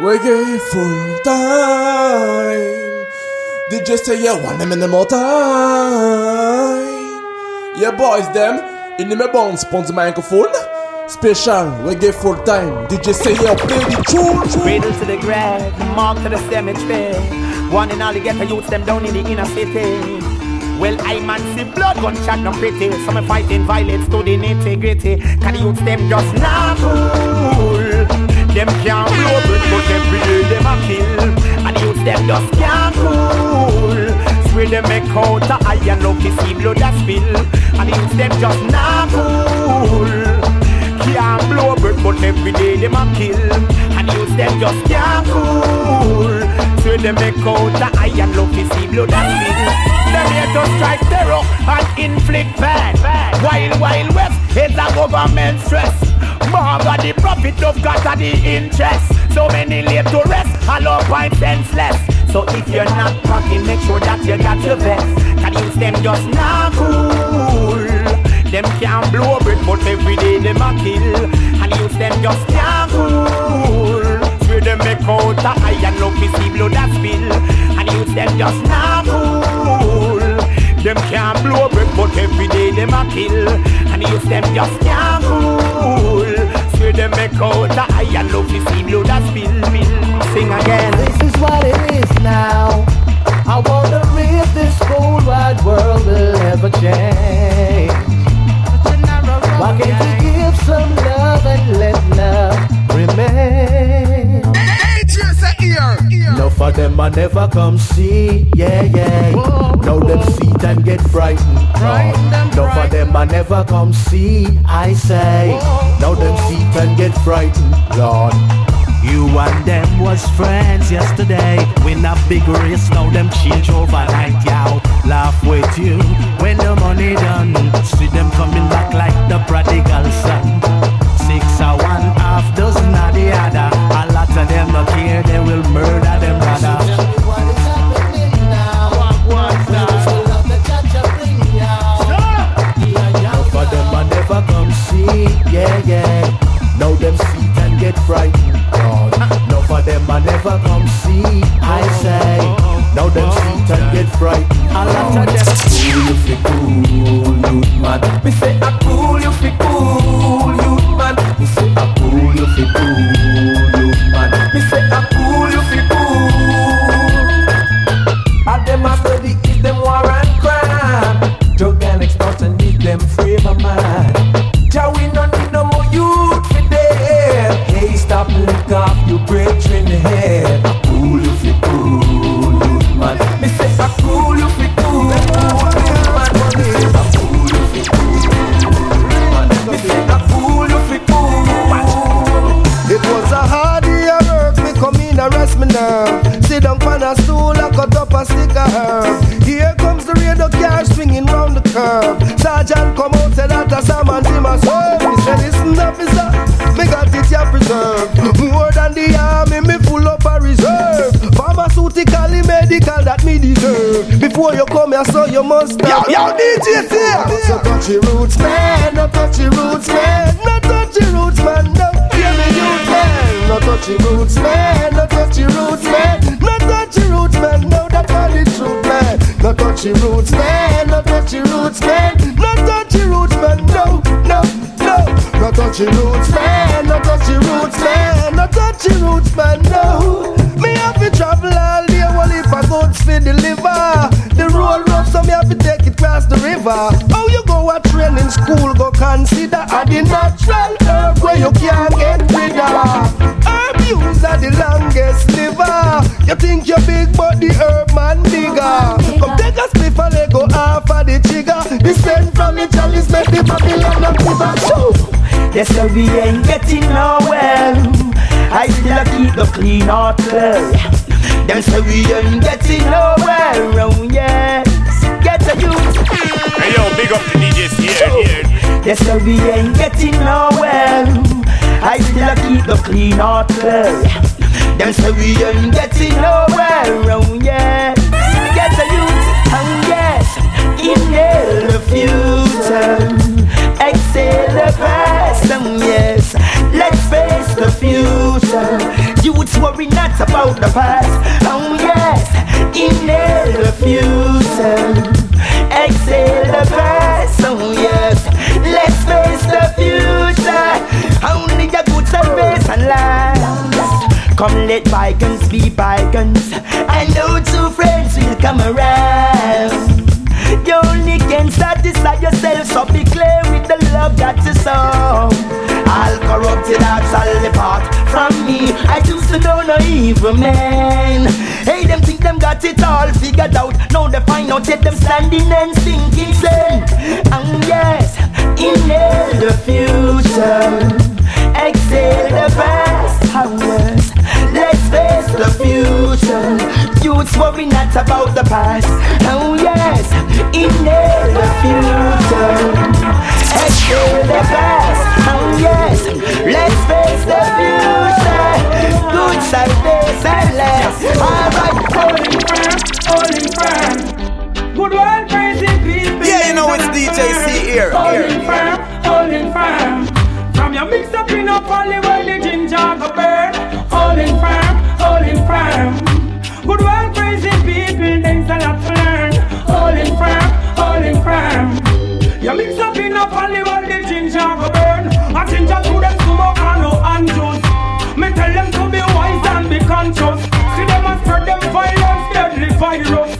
Reggae full time. You say you want them in the more time? Yeah, boys, them in the pon the microphone. Special reggae full time. You say you play the tune? Cradle to the grave, mark to the cemetery. One in all the ghetto youths them down in the inner city. Well, I man see blood gunshot no pretty. Some fighting violence to the nitty gritty. Can the youths them just not cool? Them can't blow bread, but every day them a kill. And the youths them just can't cool. Swear them make out a iron love to see blood a spill. And youths them just not cool. Can't blow bread, but every day them a kill. And them just can't cool. Swear them make out a iron love to see blood a spill. Them here to strike terror and inflict pain. While Wild West is a government stress. Marga the profit of got the interest. So many laid to rest, hollow point senseless. So if you're not packing, make sure that you got your vest. Can use them just not cool. Them can't blow bread, but every day them a kill. And use them just can't cool. Swear them make out a iron love to see blood a spill. And use them just not cool. Them can't blow bread, but every day them a kill. And use them just can't cool. Swear them make out a iron love to see blood a spill. Sing again. This is what it is now. I wonder if this whole wide world will ever change. Why can't you give some love and let love remain? Enough of them I never come see, yeah, yeah. Now them see and get frightened. Enough of them I never come see, I say. Now them see and get frightened, Lord. You and them was friends yesterday. Win a big race, now them change overnight, yow. Laugh with you when the money done. See them coming back like the prodigal son. Dozen of the other. A lot of them not care, they will murder them brother. What is happening now? What's love the judge of bring Enough of them I never come see, yeah, yeah. Now them see and get frightened, God. Enough of them I never come see, I say. Now them see and get frightened. A lot of them Cool you fi cool, youth man. Me say I cool you fi cool, youth man. Me say you fi cool, man. Me say I cool you fi cool. All them after the is them war and crime. Drug and extortion is them favor man. Jah we no need no more youth fi dead. Hey stop lick off you brethren head. I cool you fi cool, man. Me say I cool you fi cool, was a hard year work, me come in arrest me now. Sit down on a stool, I cut up a stick of herb. Here comes the radio car swinging round the curve. Sergeant come out, said that a salmon in my serve. He said, listen officer, me got it here preserved. More than the army, me full up a reserve. Pharmaceutical, medical, that me deserve. Before you come here, so you must Yo, yo, DJ here. So touch your roots, man, no touch your roots, man, no touch your roots, man, no. No touch your roots, man, no touch your roots, man, no touch your roots, man, no that's all the truth, man. No touch your roots, man, no touch your roots, man, no touch your roots, man, no, no, no. No touch your roots, man, no touch your roots, man, no touch your roots, man, no. Me have to travel all day, well if I go to deliver. The road rough, so me have to take it across the river. How you go a training school, go consider a the natural herb where you can't get rid of. Use are the longest liver. You think you're big, but the herb man bigger. Come take a spliff and let go half of the trigger. This pen from the chalice make the Babylon a river. Yes, so we ain't getting nowhere. I still keep the clean heart clear. Them say we ain't getting nowhere. Oh yes, get a youth. Hey yo, big up the DJs here, here. Yes, so we ain't getting nowhere. I still a keep the clean heart clear. Them say we ain't getting nowhere. Oh yes, get a youth. Oh yes, inhale the future, exhale the past. Oh yes, let's face the future. Youth Youths worry not about the past. Oh yes, inhale the future, exhale the past. Oh yes, let's face the future. Only the good salvation lasts. Come let bygones be bygones. I know two friends will come around. You only can satisfy yourself, so be clear with the love that you sow. All corrupted hearts all depart from me. I choose to know no evil man. Hey, them think them got it all figured out. Now they find out that them standing and sinking sand. And yes, inhale the future, exhale the past hours. Let's face the future. Youths worry not about the past. Oh yes, inhale the future. Exhale the past. Oh yes, let's face the future. Good salvation less. Alright, holding firm, holding firm. Good world, crazy people. Yeah, you know it's DJ C-AIR. Holding up a poly the ginger go burn. A ginger to them smoke and no and. Me tell them to be wise and be conscious. See them and spread them violence, deadly virus.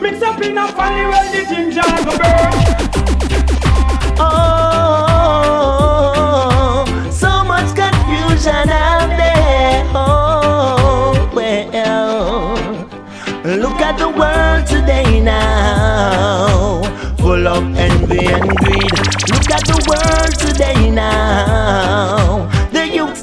Mix up in a funny world, the ginger go burn. Oh, so much confusion out there. Oh, well. Look at the world today now, full of envy and greed. Look at the world today now.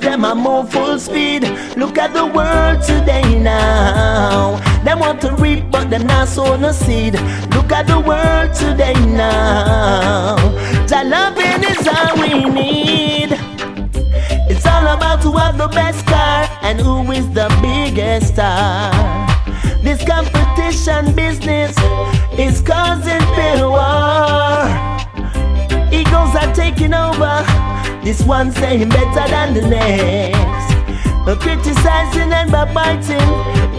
Them full speed. Look at the world today now. Them want to reap, but them not sow no seed. Look at the world today now. The loving is all we need. It's all about who have the best car and who is the biggest star. This competition business is causing real war. Egos are taking over. This one saying better than the next. Criticizing and backbiting,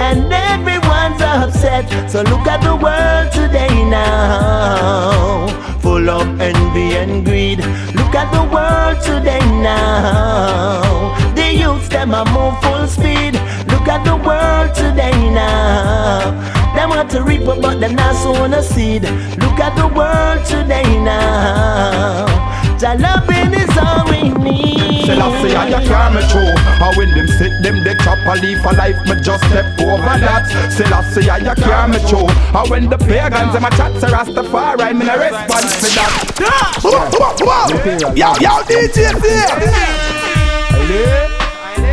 and everyone's upset. So look at the world today now, full of envy and greed. Look at the world today now. The youths them are move full speed. Look at the world today now. Them want to reap, but them not sowing a seed. Look at the world today now. The loving is all we need. Selassie and you carry me through And when them sit them they chop a leaf of life Me just step over that. Selassie and you carry me through And when the pagans them a chat to Rastafari Me no response to that. Yo, yo, DJ Ale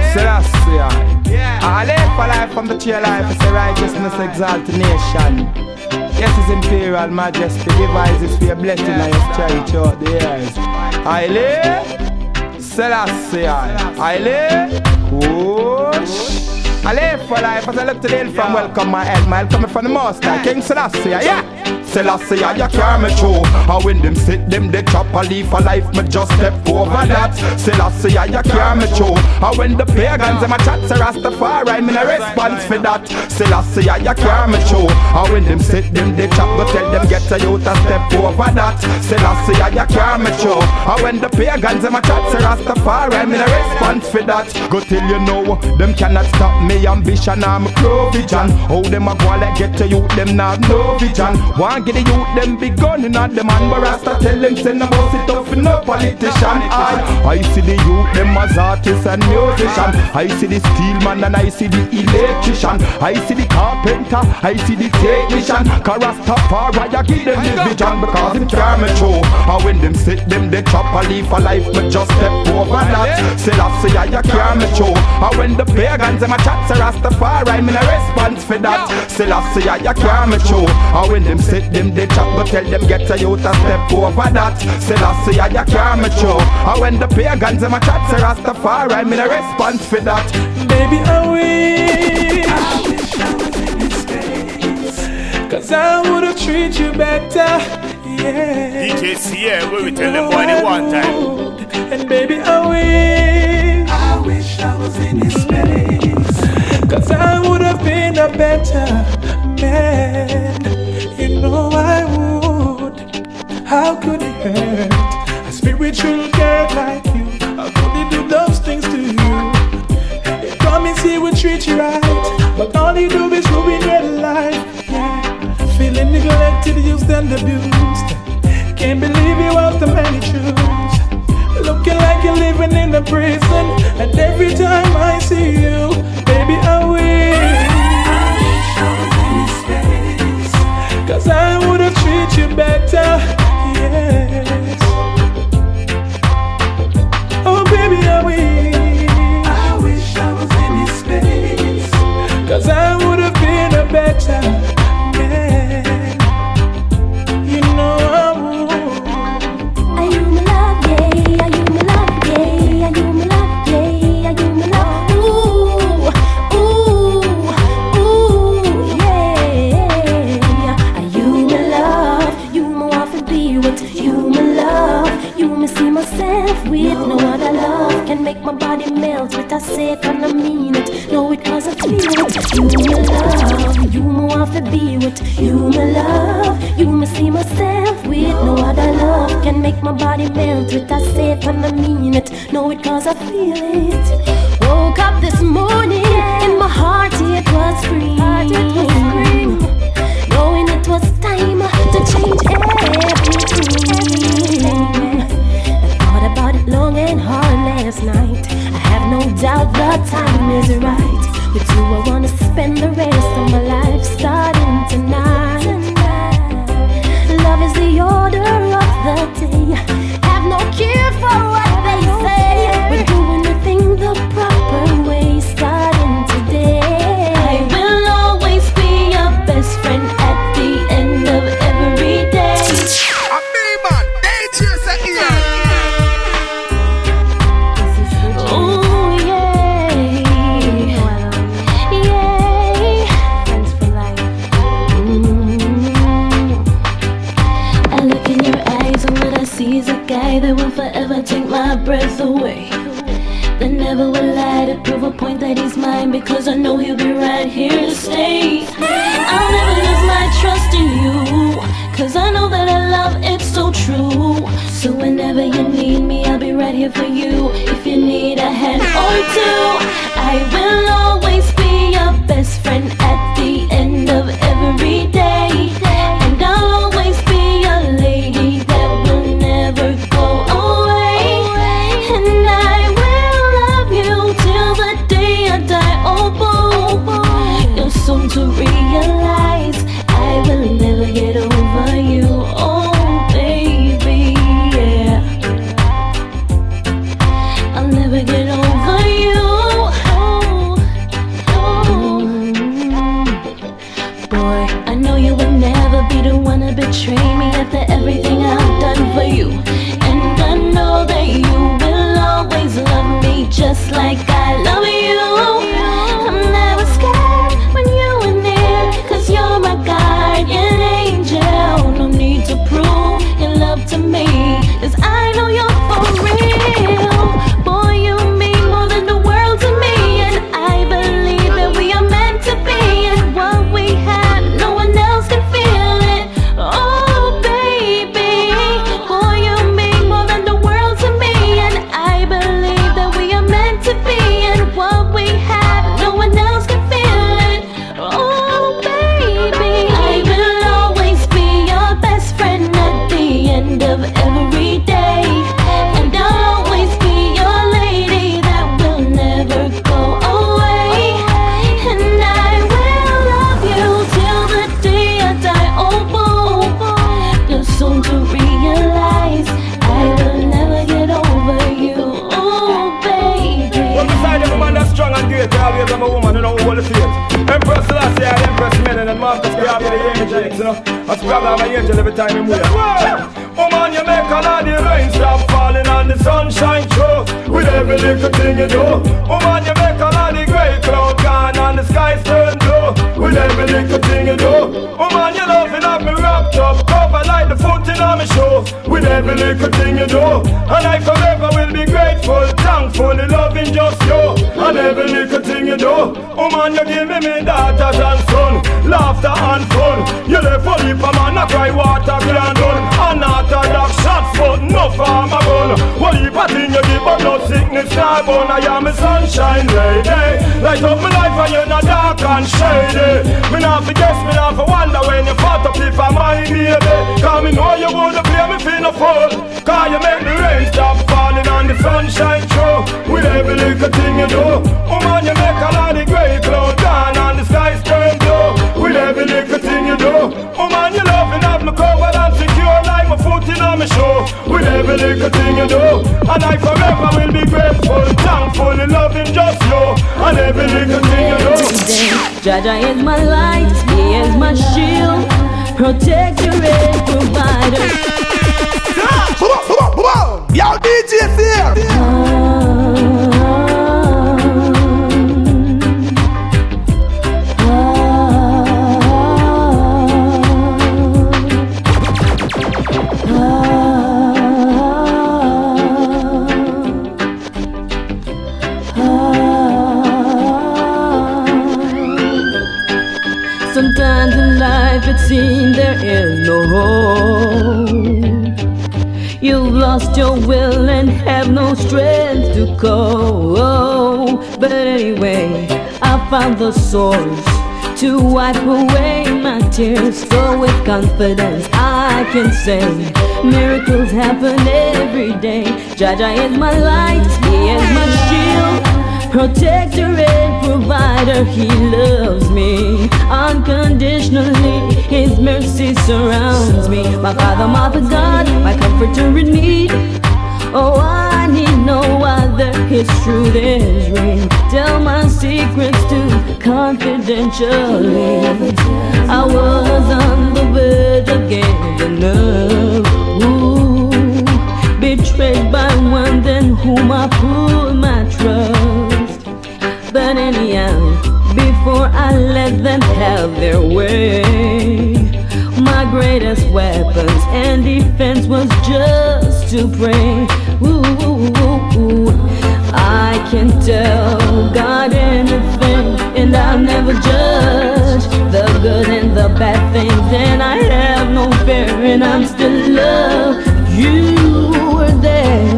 Selassie Ale for life from the chair life It's a righteousness exalt nation Yes, His Imperial Majesty devises for your blessing and your charity throughout the years. Aile, Selassie, Aile, Whoosh. I live for life as I look to the hill from welcome my head, my coming from the master, King Selassie, yeah. Selassie, you carry me through. And when them sit them, they chop a leaf of life, me just step over that. Selassie, you carry me through. And when the pagans, them a chat to Rastafari, me no response for that. Selassie, you carry me through. And when them sit them, they chop, go tell them get a youth a step over that. Selassie, you carry me through. And when the pagans, them a chat to Rastafari, me no response for that. Go till you know, them cannot stop me ambition, I'm a pro vision. How them a go like get to youth, them not no vision. Want get the youth, them big gun in at the man, but Rasta tell them send them bust it up for no politician. I, I see the youth, them as artists and musicians. I see the steelman and I see the electrician. I see the carpenter, I see the technician. Karastafari, I give them the vision because him care me true. And when them sit them, they chop a leaf of life, but just step over that. Say I say I care me true. And when the pagans them a chat, say Rastafari, me no response for that. Say I say I care me true. And when them sit them, they chop, but tell them get a youth a step over that. Say I say I care me true. And when the pagans them a chat, say Rastafari, me no response for that. Baby, I wish. I wish I was in this space. Cause I would've treated you better. Yeah. DJ CL, where we tell them boy the one time. And baby, I wish. I wish I was in his space. Cause I would've been a better man. You know I would. How could it hurt? Spiritual girl like you. How could he do those things to you? He promised he would treat you right, but all he do is ruin your life. Yeah. Feeling neglected, used and abused. Can't believe you have the many choose. Looking like you're living in a prison, and every time I see you, baby, I wish. Cause I would've treated you better. Yes. Cause in your eyes and what I see is a guy that will forever take my breath away. That never will lie to prove a point that he's mine because I know he'll be right here to stay. I'll never lose my trust in you cause I know that I love it's so true. So whenever you need me, I'll be right here for you. If you need a hand or two, I will always be your best friend at cry water can't done. And orthodox shots, but no farm a gun. Well, heap a thing you give, but no sickness nor bun. I am a sunshine lady. Light up my life and you're not dark and shady. Me not forget, me not for wonder when you fought up if I'm my baby. Cause me know you wouldn't play me feel no fool. Cause you make the rain stop falling and the sunshine show. With every little thing you do. Woman, you make a lot of grey cloud down me covered and secure like my foot in on my shoe. With every little thing you do. And I forever will be grateful, thankful, loving just you. And every little thing you do. Jah Jah is my light, he is my shield, protector and provider. Yo, DJ here. Lost your will and have no strength to cope. But anyway, I found the source to wipe away my tears. So with confidence, I can say miracles happen every day. Jah Jah is my light, He is my shield. Protector and provider, He loves me mercy surrounds me. My Father, Mother, God, my comforter in need. Oh, I need no other. His truth is real. Tell my secrets to confidentially. I was on the verge of giving up. Ooh, betrayed by one then whom I put my trust. But anyhow, before I let them have their way, my greatest weapons and defense was just to pray. Ooh, ooh, ooh. I can tell God anything, and I'll never judge the good and the bad things, and I have no fear, and I'm still loved. You were there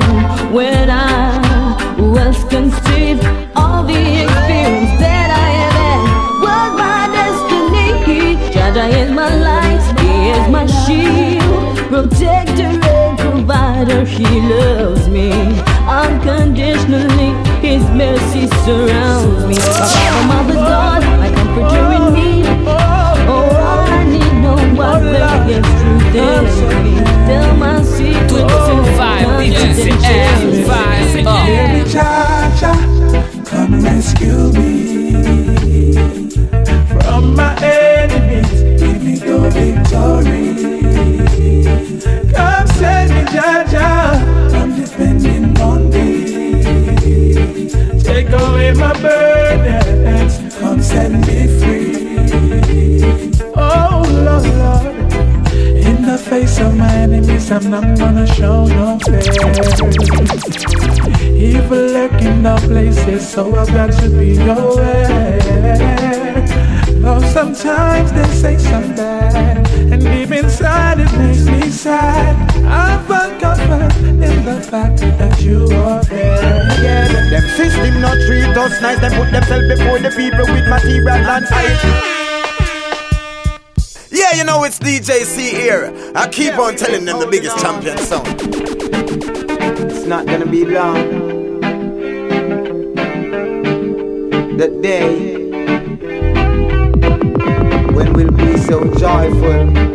when I was conceived. All the experience that I have had was my destiny. Jah Jah is my is my shield, protector and provider. He loves me unconditionally. His mercy surrounds me. My Father, Mother, God, my comforter in need. Oh, all I need no other. His truth is me. Tell my secrets to Baby Jah Jah, come rescue me so I've got to be aware. Though sometimes they say some bad, and deep inside it makes me sad. I've got comfort in the fact that you are there. Yeah, them system not treat us nice. Them put themselves before the people with material and faith. Yeah, you know it's DJ C-AIR. I keep on telling them the biggest champion song. It's not gonna be long. The day when we'll be so joyful.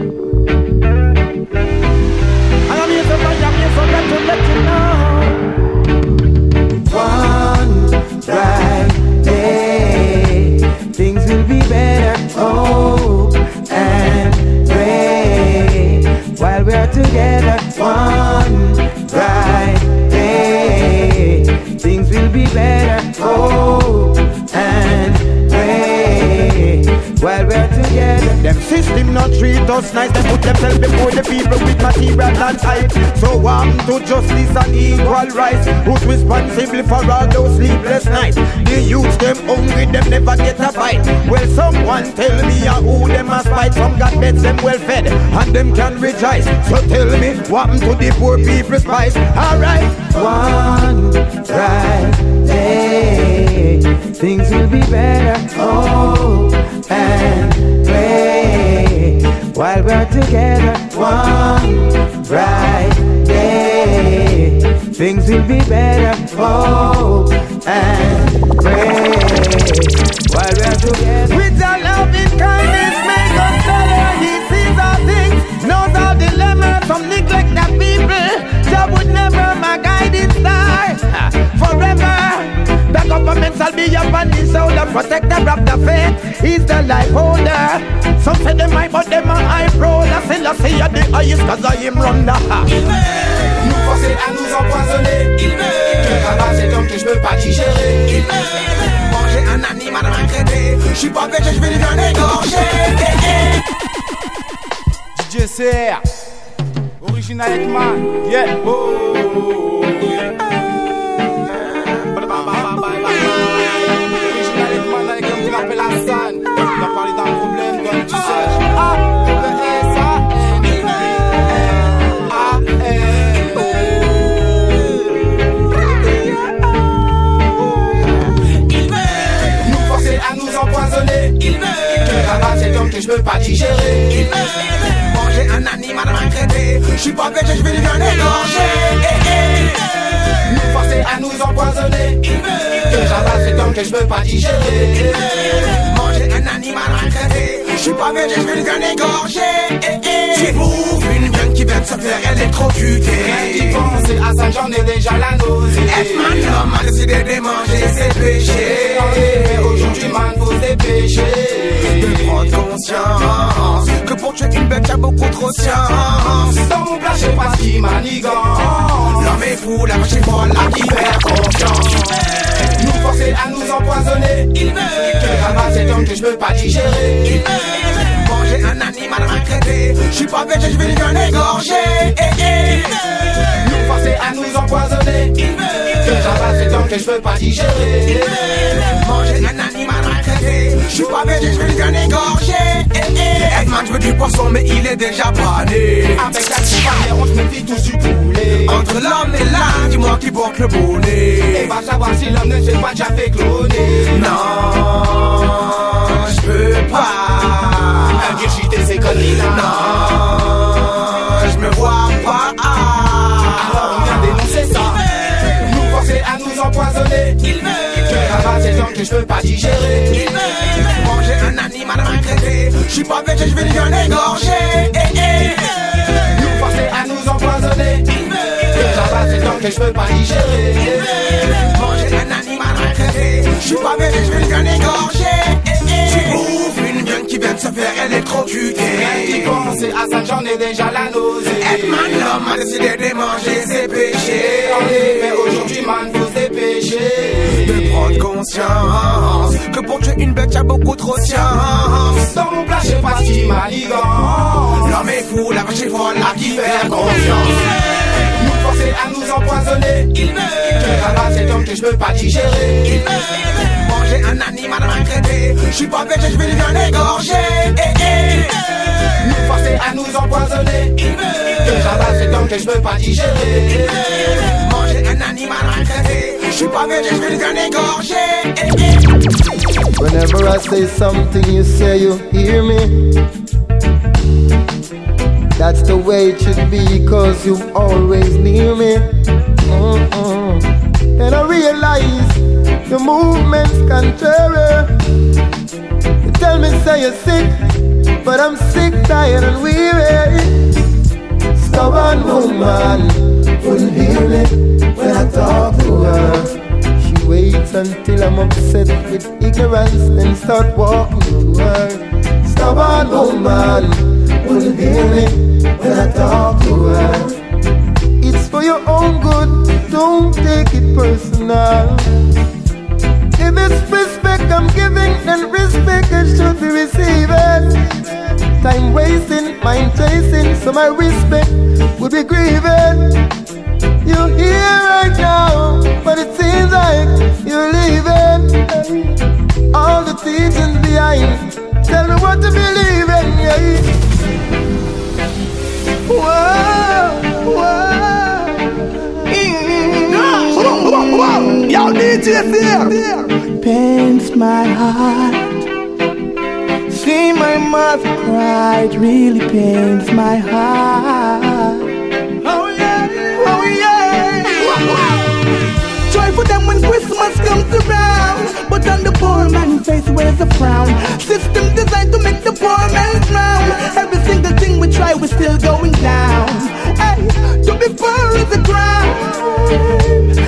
Us nice. Them put themselves before the people with material and hype. So want to justice and equal rights. Who's responsible for all those sleepless nights? The youths them hungry, them never get a bite. Well, someone tell me uh, who them a spite. Some got beds them well fed and them can rejoice. So tell me what to the poor people's spice? Alright, one bright day, things will be better. Oh, and we're together. One bright day, things will be better. Oh, and pray while we're together. With your loving kindness, make us better. He sees all things, knows all dilemmas. Some neglect the people. Job would never my guiding star. Forever. The government shall be up on the shoulder, protector of the faith. He's the life holder. Some say them might, but them are high. La still I say you're the highest, cause I am run the Nous forcer à nous empoisonner. Il veut que rabat cet homme que je peux pas digérer. Il veut manger un animal maltraité. Je suis pas végé, je vais lui donner gorger. DJ C-AIR Original Hitman Yeah oh, je peux pas digérer. Manger un animal maltraité. Je suis pas végé, je vais lui donner gorger. Eh, eh. Nous forcer à nous empoisonner. Que rabat cet homme que je peux pas digérer. Manger un animal maltraité. Je suis pas végé, je vais. Eh, eh. Tu bouffes une viande qui vient de se faire électrocuter. Rien d'y penser à ça, j'en ai déjà la nausée Être man, l'homme a décidé de manger ses péchés. Aujourd'hui, man, faut se dépêcher De prendre conscience que pour tuer une bête, y'a beaucoup trop de science. Dans mon plat, je sais pas ce qui manigance L'homme est fou, la est folle, qui faire confiance. Nous forcer à nous empoisonner Il veut Que rabat cet homme que je peux pas digérer Il veut manger un animal maltraité. Je suis pas végé, je vais lui donner gorger. Eh, eh. Nous forcer à nous empoisonner Il veut Que rabat cet homme que je peux pas digérer Il veut manger un animal maltraité. Je suis pas végé, je vais lui donner gorger. Eh, eh. Je veux du poisson, mais il est déjà pané. Avec la petite on se méfie tous du poulet L'homme et l'âne, dis-moi qui porte le bonnet. Et va savoir si l'homme ne s'est pas déjà fait cloner Non, je peux pas. Ingurgiter ces conneries là Non, je me vois pas. Alors on vient dénoncer ça Nous forcer à nous empoisonner Il veut Que rabat cet homme que je peux pas digérer Il veut manger un animal maltraité. Je suis pas végé, je vais lui donner gorger. Eh, eh. Nous forcer à nous empoisonner Rabat cet homme que je peux pas digérer manger un animal maltraité. Je suis pas végé, je vais lui donner gorger. Eh, eh. Tu bouffes une viande qui vient de se faire électrocuter. Rien d'y penser à ça, j'en ai déjà la nausée Edman, l'homme a décidé de manger ses péchés. En effet, aujourd'hui, man, faut se dépêcher De prendre conscience que pour tuer une bête, y'a beaucoup trop de science. Dans mon plat, je sais pas qui manigance L'homme est fou, la vache est folle, à qui faire confiance? Forcer à nous empoisonner Il veut Que rabat cet homme que je peux pas digérer Il veut manger un animal maltraité. Je suis pas végé, je vais lui donner gorger. Eh, eh. Nous forcer à nous empoisonner Il veut Que rabat cet homme que je peux pas digérer Il veut manger un animal maltraité. Je suis pas végé, je vais lui. Eh, eh. Whenever I say something, you say you hear me. The way it should be, cause you always near me. Uh-uh. Mm-mm. Then I realize your movement's contrary. You tell me, say you're sick, but I'm sick, tired, and weary. Stubborn woman wouldn't hear me when I talk to her. She waits until I'm upset with ignorance, then start walking to her. Stubborn woman wouldn't hear me when I talk to her. It's for your own good, don't take it personal. If it's respect I'm giving, then respect it should be receiving. Time wasting, mind chasing, so my respect would be grieving. You're here right now, but it seems like you're leaving. All the teachings behind, tell me what to believe in. Yeah. Pains my heart. See my mother cry, it really pains my heart. Oh yeah, oh yeah. Joy for them when Christmas comes around. But on the poor man's face, where's the frown? System to be poor is a crime.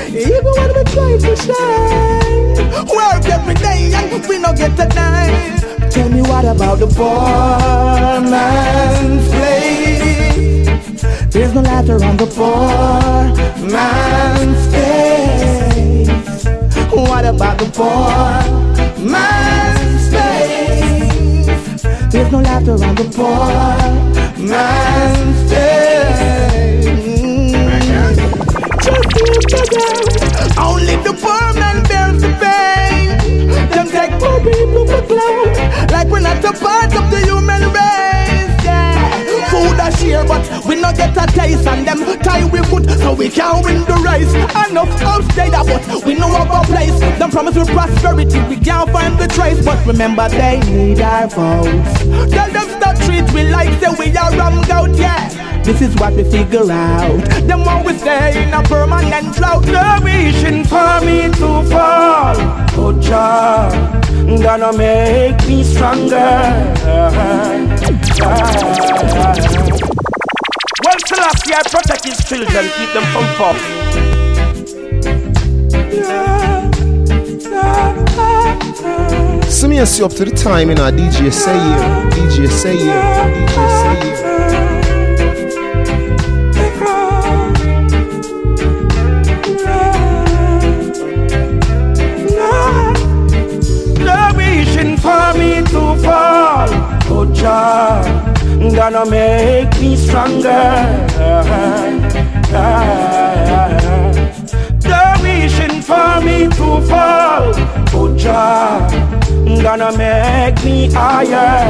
Even when we try to shine, work every day and we don't get a dime. Tell me what about the poor man's place? There's no laughter on the poor man's face. What about the poor man's face? There's no laughter on the poor man's Only the poor man bears the pain. Them take poor people for clown. Like we're not a part of the human race. Yeah. Food a share, but we not get a taste. And them tie we foot so we can win the race. Enough outside but we know of our place. Them promise with prosperity, we can't find the trace. But remember, they need our votes. Tell them stop treat we like say we are wrong out, yeah. This is what we figure out. Them always we stay in a permanent drought. No wishing for me to fall. Oh, Jah, gonna make me stronger. Well, Selassie, I protect his children, keep them from fall. So me and see up to the time in our DJ say here, DJ say here, DJ say here. Gonna make me stronger. No wishing for me to fall. Oh, Jah, gonna make me higher.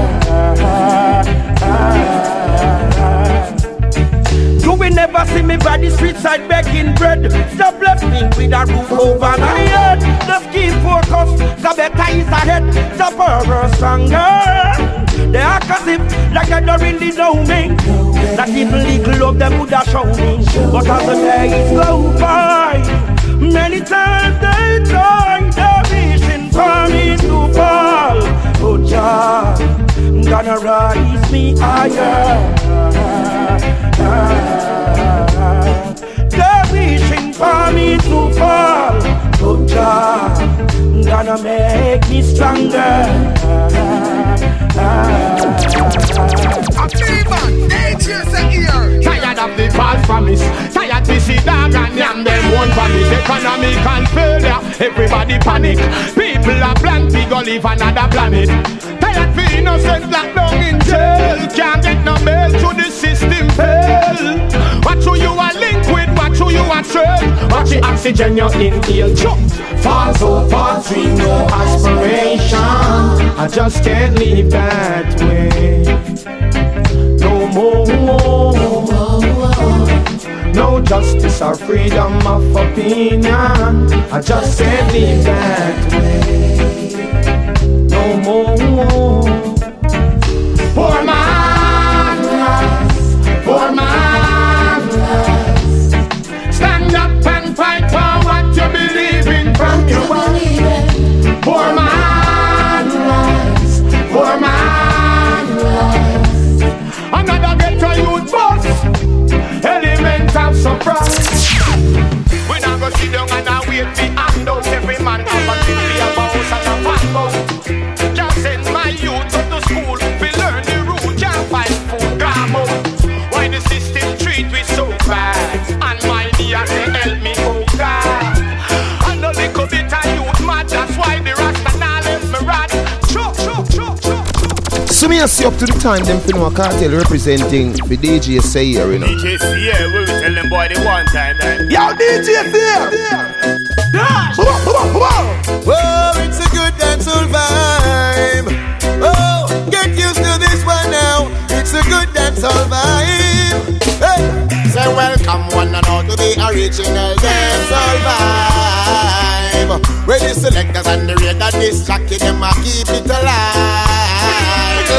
You will never see me by the street side begging bread. Stop me with a roof over my head. Just keep focused, the better is ahead. The power stronger. They act as if like I don't really know me. That even little love them would have shown me. But as the days go by, many times they try, they're wishing for me to fall. Oh, Jah, gonna rise me higher. They're wishing for me to fall. Oh, Jah, gonna make me stronger. A demon, a year. Tired of the. Tired to see dog and yam them. Everybody panic. People are plan to go another planet. Tired for innocent locked down in jail. Can't get no bail to the system Trail? Watch the oxygen you inhale. Chop. Fall so far, dream no aspiration. I just can't live that way. No more. No justice or freedom of opinion. I just can't live that way. No more. Sit down and a wait for handouts. Every man come and So So me I see up to the time them for no cartel representing the DJ C-AIR, you know. DJ C-AIR, we will tell them boy the one time, man. Yo, DJ C-AIR! Whoa, it's a good dancehall vibe. Oh, get used to this one now. It's a good dancehall vibe. Hey, say welcome one and all to the original dancehall vibe. Where the selectors and the radar disc jockey them a keep it alive.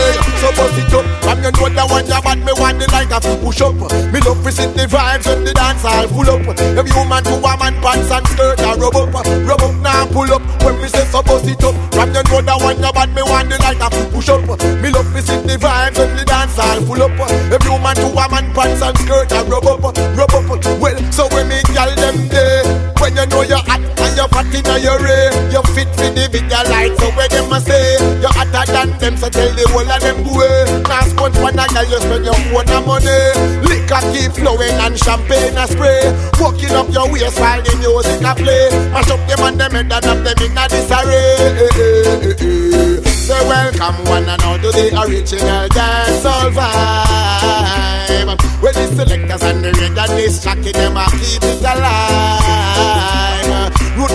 Hey, so bust it up. From you know that one job and me want the light of push up. Me love to sit the vibes when the dance all full up. Every woman to woman pants and skirt a rub up, rub up now pull up. When me say so bust it up. From you know that one job and me want the light of push up. Me love to sit the vibes when the dance all full up. Every woman to woman pants and skirt a rub up, rub up. Well, so when me gal them there, when you know you're hot and you're fat in your ray, you fit for the video light. So where them a say you're than them, so tell the whole of them boy. Now sponge for a girl, you spend your own money. Liquor keep flowing and champagne a spray. Walking up your waist while the music a play. Mash up them and them head and have them in a disarray. Say welcome one and all to the original dancehall vibe. Where the selectors and the and this jockey them a keep it alive.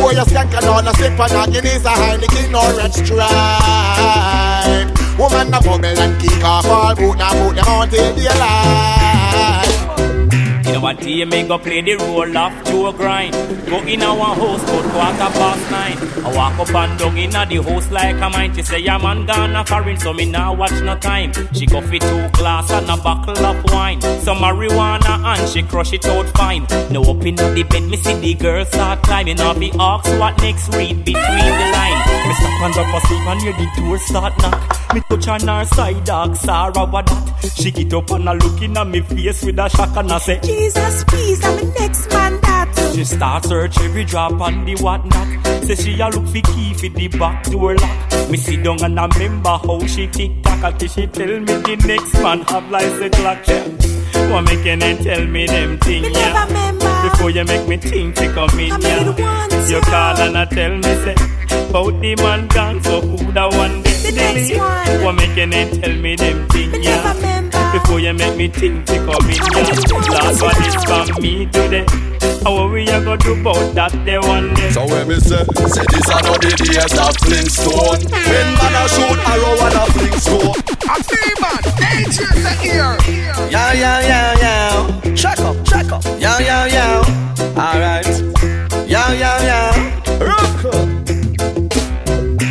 Boy a skank all a sip and a Guinness a Heineken orange stripe. Woman a bubble and kick off all boot and put them on till. You know what day me go play the role of Joe Grind. Go in our house about quarter past nine. I walk up and down in the house like a mine. She say your man gone a foreign so me now watch no time. She go for two glass and a bottle of wine. Some marijuana and she crush it out fine. Now up in the bed me see the girl start climbing. Off the ox what next read between the line. Me stop and drop asleep and hear the door start knock. Me touch on her side dog Sarah what She get up and a looking at me face with a shock and I say Jesus, please, I'm the next man that. She start search every drop on the whatnot. Say she a look for key for the back door lock. Me sit down and I remember how she tick tock until she tell me the next man have license clock. Yeah. What make you then tell me them thing, yeah? Before you make me think to come in, yeah. You call and I tell me say about the man gone, so who the one get The next one. What make you then tell me them thing, yeah? Before you make me think to come in, yeah. Last one is from me today. How we a go do about that day one day? So when me say, say this are not the days of Flintstone When man a shoot arrow and a Flintstone I see man, eight years a year. Yo, yo, yo, yo. Check up, check up. Yo, yo, yo. Alright. Yo, yo, yo. Rock up.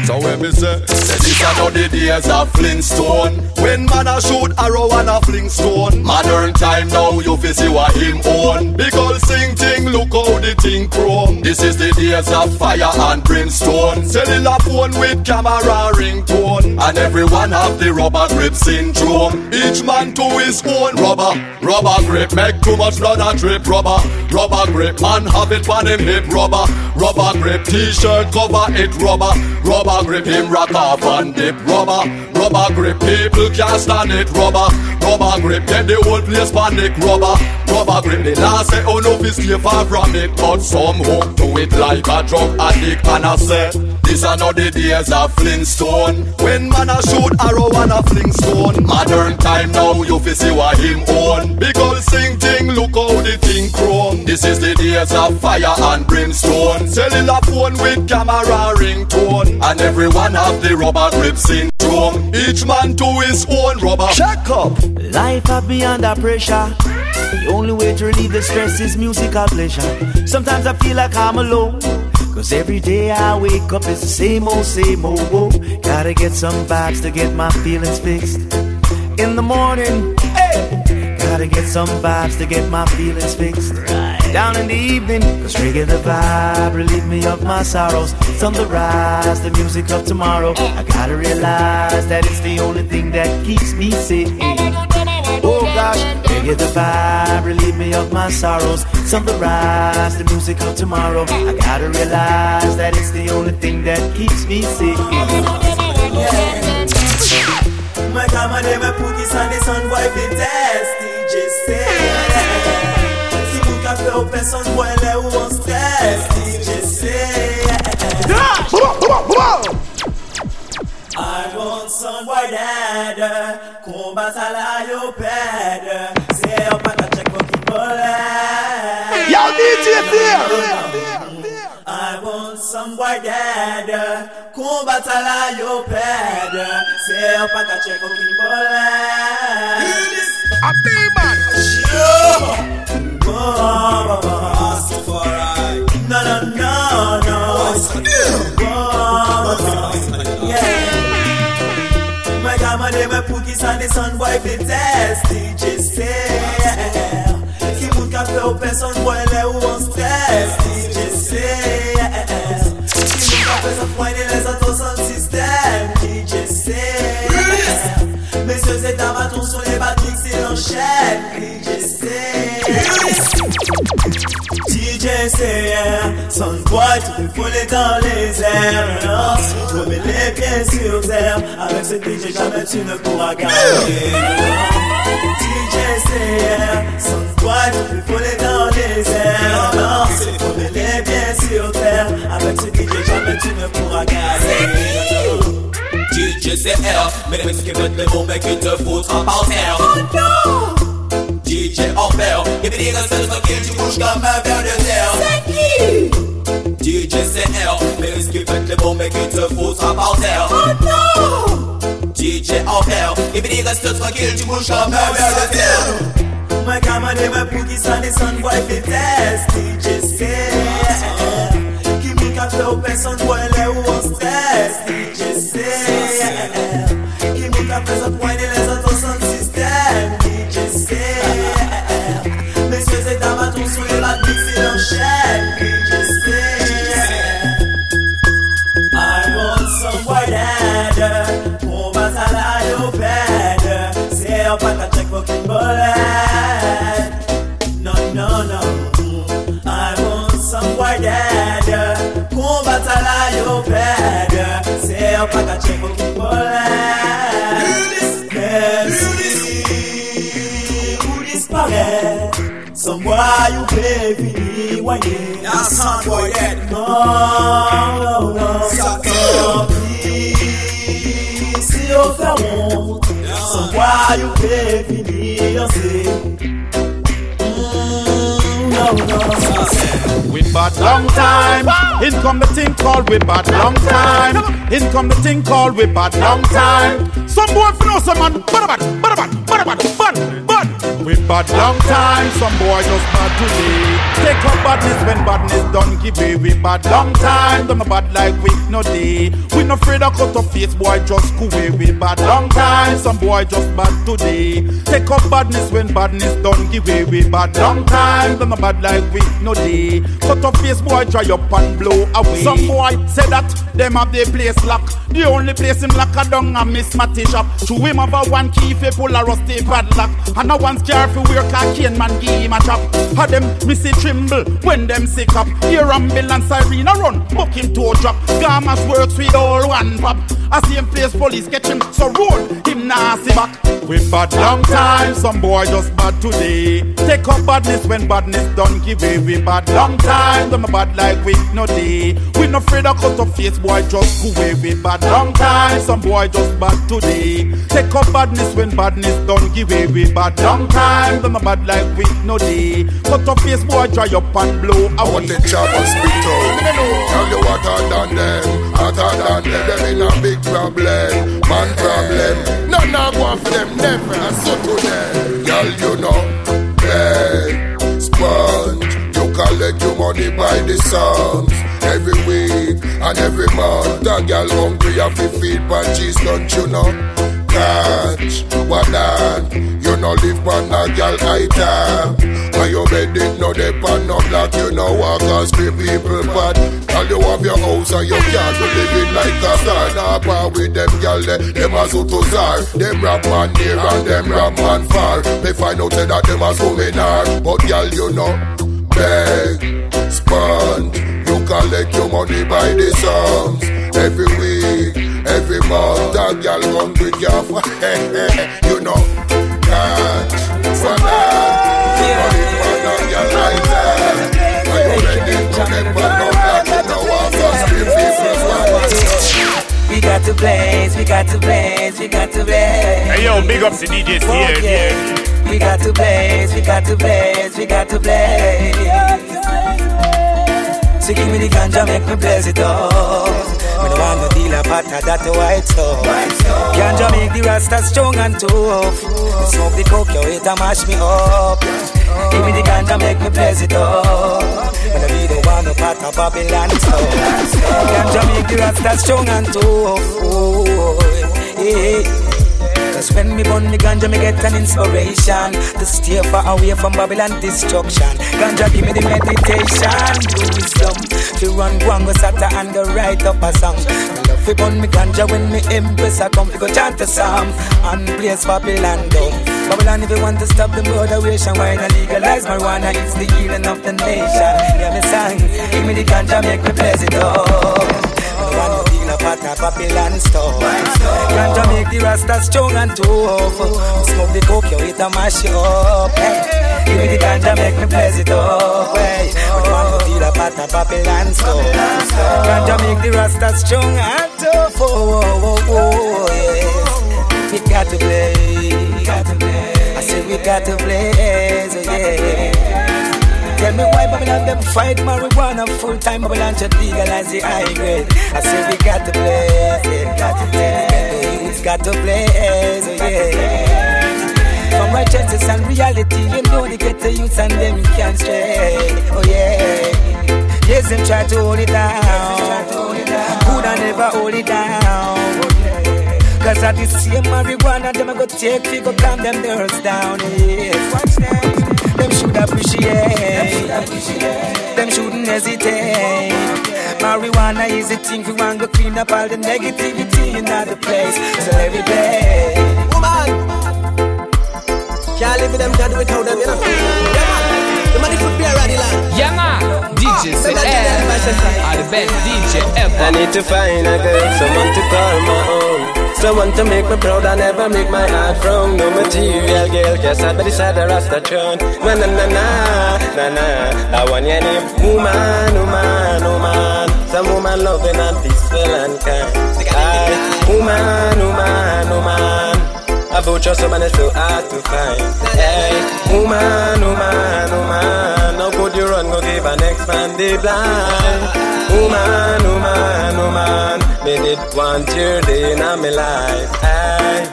So when me say, say this are the days of Flintstone. When man a shoot arrow and a Flintstone. Modern time now you fi see what him own. Ol' sing ting look how the thing chrome. This is the days of fire and brimstone. Cellular phone with camera ringtone. And everyone have the rubber grip syndrome. Each man to his own. Rubber Rubber grip make too much blood and drip rubber. Rubber grip man have it on him hip rubber. Rubber grip t-shirt cover it rubber. Rubber grip him rock off and dip rubber Rubber grip. People can't stand it rubber Rubber grip. Get the whole place panic rubber Rubber grip. The last say oh no fi stay far from it But some hook to it like a drug addict. And I say This are not the days of Flintstone When man a shoot arrow and a Flintstone Modern time now you fi see what him own Big ol' sing ting look how the thing chrome This is the days of fire and brimstone Cellular phone with camera ringtone And everyone have the rubber grip syndrome Each man to his own rubber Check up. Life have me under pressure. The only way to relieve the stress is musical pleasure. Sometimes I feel like I'm alone. Cause every day I wake up it's the same old, same old. Whoa. Gotta get some vibes to get my feelings fixed. In the morning, hey, gotta get some vibes to get my feelings fixed. Right. Down in the evening, cause reggae the vibe, relieve me of my sorrows. It's on the rise, the music of tomorrow. I gotta realize that it's the only thing that keeps me sane. Gosh, reggae the vibe, relieve me of my sorrows. It's on the rise, the music of tomorrow. I gotta realize that it's the only thing that keeps me sane. My God, my name is Pookie Sunday, son, boy, be test, DJ say. Si vous café au personne, boy, les ou on stress, DJ say. I want some boy dad, combat à la yo pad, c'est un qu'à check fucking bullet. Yo, DJ there. I want some boy dad, combat à la yo pad, c'est un qu'à check fucking bullet. A B-man. Yo, oh, Rastafari. No, no, no, no. Oh, Pookie and the sun boy fi test DJ say Qui moun ka fe ou person boy le ou on stress DJ say Qui moun ka fe sa pointe les autos son système DJ say Messieurs et dames, attention les batteries c'est l'enchaîne DJ say yeah. Son boy tu peux voler dans les airs non? Remets les pieds sur terre Avec ce DJ jamais tu ne pourras gagner non? DJ say yeah. Son boy tu peux voler dans les airs non? Remets les pieds sur terre Avec ce DJ jamais tu ne pourras gagner non? DJ C-AIR, mais les mecs qui veulent les bombes qui te foutront par terre. Oh non! DJ Enfer, et puis dire c'est le qui tu bouges comme un verre de terre. C'est qui? DJ C-AIR, mais les qui veulent les bombes qui te foutront par terre. Oh non! DJ Enfer, et puis dire c'est tranquille, tu bouges comme un verre de terre. My camera name a Pookie Sunny Sun Boy fi test DJ say Qui moun ka fe ou person boy le ou on stress DJ Mm, No, no We long time. In come the thing called we bad long time. In come the thing called we bad long time. Some boy fi know some man, bad bad, bad bad, bad bad, bad bad. We bad long time. Some boy just bad today. Take up badness when badness done give way. We bad long time. Don't no bad like we no day. We no afraid of cut off face, boy just go away. We bad long time. Some boy just bad today. Take up badness when badness done give way. We bad long time. Don't no bad like we no day. Cut off face, boy dry up and blow away. Some boy say that them have their place lock. The only place him lock a down a Miss Matty shop. To him have a one key fi pull a rusty padlock. And a one scar fi wear and man give him a chop. Had them missy tremble when them sick up. Hear ambulance siren a run, buck him toe drop. Gamas works with all one pop. A same place police catch him, so roll him nasty back. We bad long time, some boy just bad today. Take up badness when badness done give way. We bad long time, don't bad like we no day. We no afraid of cut off face, boy just go away. We bad long time, some boy just bad today. Take up badness when badness done give way. We bad long time, don't bad like we no day. Cut off face, boy dry up and blow I want the job and spit out. Tell you hotter than them, hotter than them. Them in a big problem, man problem. No, no, go for them, never. I so to them, girl, you know, beg, sponge. You collect your money by the sums every week and every month. That girl hungry, have to feed pan cheese lunch, you know. Catch one hand, you know live on a girl item. And your bed it no dey pan no black, you know walk and scream people bad. All you have your house and your car, you living like a star. Nah, par with them girl, they, them a so to czar. Them rap man near and them rap man far. Me find out say that them a so hard, but girl you know, beg, sponge. You collect your money by the sums every week, every month. That girl come with your you know, catch for that. Money for that girl like that. When you ready to them, but no black, you know what? Cause we people We got to blaze, we got to blaze, we got to blaze. Hey yo, big up to DJ here, yeah. We got to blaze, we got to blaze, we got to blaze. So give me the ganja, make me blaze it up. Me no want no dealer, but that the white stuff. Ganja make the rasta strong and tough. Smoke the coke, yo, it a mash me up. Give me the ganja, make me blaze it up. Me no need no want no part of Babylon stuff. Ganja make the rasta strong and tough. Yeah. Cause when me burn me ganja, me get an inspiration. To stay far away from Babylon destruction. Ganja give me the meditation. Wisdom To run guango sata and go right up a song. Love fi burn me ganja when me empress I come. Fi go chant a psalm And place Babylon down Babylon if you want to stop the moderation Why not legalize marijuana. It's the healing of the nation. Hear me sing. Give me the ganja make me blaze it up to deal a Babylon stuff Ganja make the rasta strong and tough Smoke the coke, you it a mash up hey. Give me the ganja, make me blaze it up hey. Me want to deal a part of Babylon stuff Ganja make the rasta strong and tough oh, oh, oh, oh, yes. We got to blaze I said we got to oh, yeah Tell me why Babylon them fight marijuana full time Babylon should legalize the high grade. I say we got to yeah, got to blaze. The youths got to blaze, oh yeah. From righteousness and reality, them know they get the youths and them can't stray, oh yeah. Yes, them try to hold it down, could I never hold it down. Cause at the same marijuana, them I go take, we go calm them nerves down, yeah. Watch them. Them shouldn't hesitate. Marijuana is a thing we want to clean up all the negativity in other place. So every day, woman, can't live with them, can't do without them, you know. Yeah, man. The money foot be a ready. Yeah, man. Ah, DJ CL eh, are the best DJ ever. I need to find a girl, someone to call my own. Someone to make me proud and never make my heart frown. No material girl, sat by the side of Rasta throne. Na na na na na. That one your name, woman, woman, woman. Some woman loving and peaceful and kind. Aye, woman, woman, woman. A voucher someone is so hard to find. Hey, woman, woman, woman. How could you run, go give an next man the blind? Woman, woman, woman. Me did one your day in my life. Aye.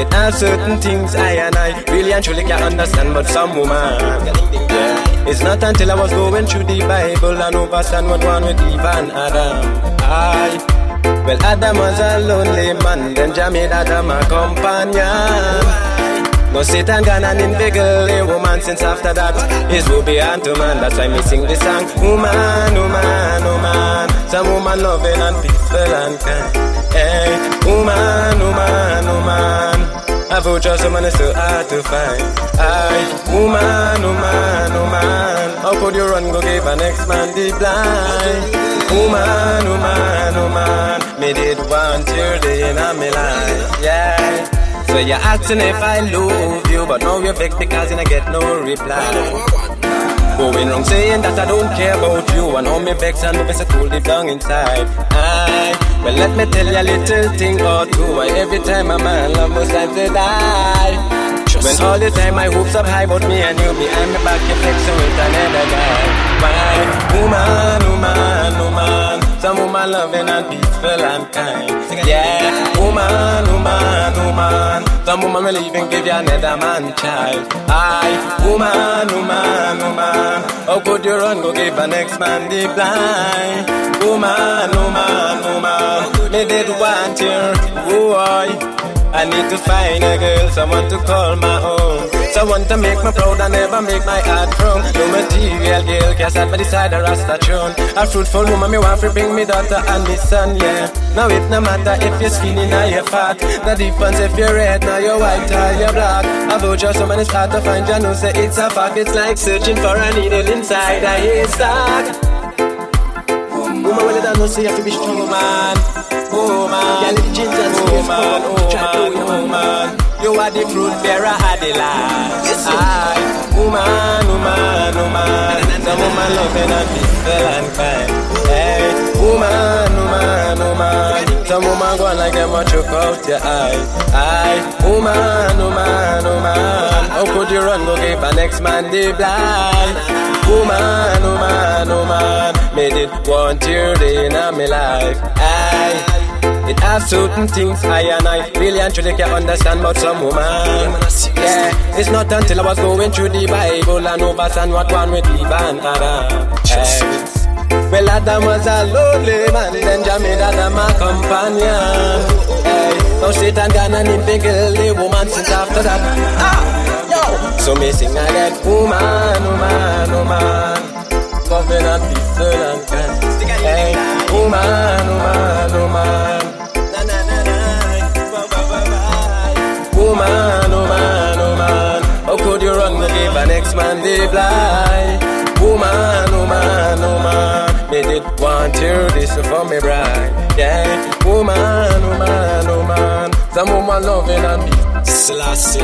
It has certain things I and I really and truly can't understand, but some woman. It's not until I was going through the Bible and understand what one with Eve Adam. I well, Adam was a lonely man, then Jah made Adam a companion. No Satan gone and inveigle a woman since after that. His will be unto man, that's why me sing this song. Woman, woman, woman. Some woman loving and peaceful and kind. Hey, woman, woman, woman. A voucher someone is so hard to find? Aye, woman, woman, woman. How could you run, go give a next man the blind? Woman, woman, woman. Me did want your day in my life, yeah so you're asking if I love you, but now you're vexed because you don't get no reply. Going wrong saying that I don't care about you, and how me vex and me a cool deep down inside. I, well let me tell you a little thing or two. Why every time a man love most times they die. When all the time my hopes up high about me and you behind me back you flexing with another guy. Why, woman, woman, woman, some woman loving and peaceful and kind. Yeah, woman, woman, woman, some woman will even give you another man child. Aye, woman, woman, woman, how could you run go give a next man the blind? Woman, woman, woman, me did want you, boy. I need to find a girl, someone to call my own. Someone to make me proud and never make my heart frown. No material girl, can sat by the side of Rasta throne. A fruitful woman, me want to bring me daughter and me son, yeah. Now it no matter if you're skinny or you're fat. The difference if you're red, now you're white or you're black. About just someone is hard to find, you know, say it's a fact. It's like searching for a needle inside a haystack. Woman, when you don't know, say you have to be strong, man. Woman, yeah, little ginger and woman, woman, woman. You are the fruit bearer of the land. Aye, ah, woman, woman, woman. The woman loving and peaceful and kind. Hey, eh, woman, woman, woman. Some woman go like them a choke out your eye. Aye, woman, woman, woman. How could you run go give a next man the blind? Woman, woman, woman. Made it one tear in my life. Aye. It has certain things I and I really and truly can understand about some woman. Yeah, it's not until I was going through the Bible and understand what one with Eve and Adam. Hey. Well, Adam was a lonely man, then Jah made Adam a companion. Hey, now Satan gone and him the woman since after that. Ah, yo. So me sing again, woman, woman, woman, covenant, peace, and kind. Hey, eh, woman, woman, woman. Woman, woman, oh woman, oh how could you run to give an next man the blind? Woman, oh woman, woman, made did want you this for me bride. Yeah, woman, woman, woman, some woman loving and me. Selassie,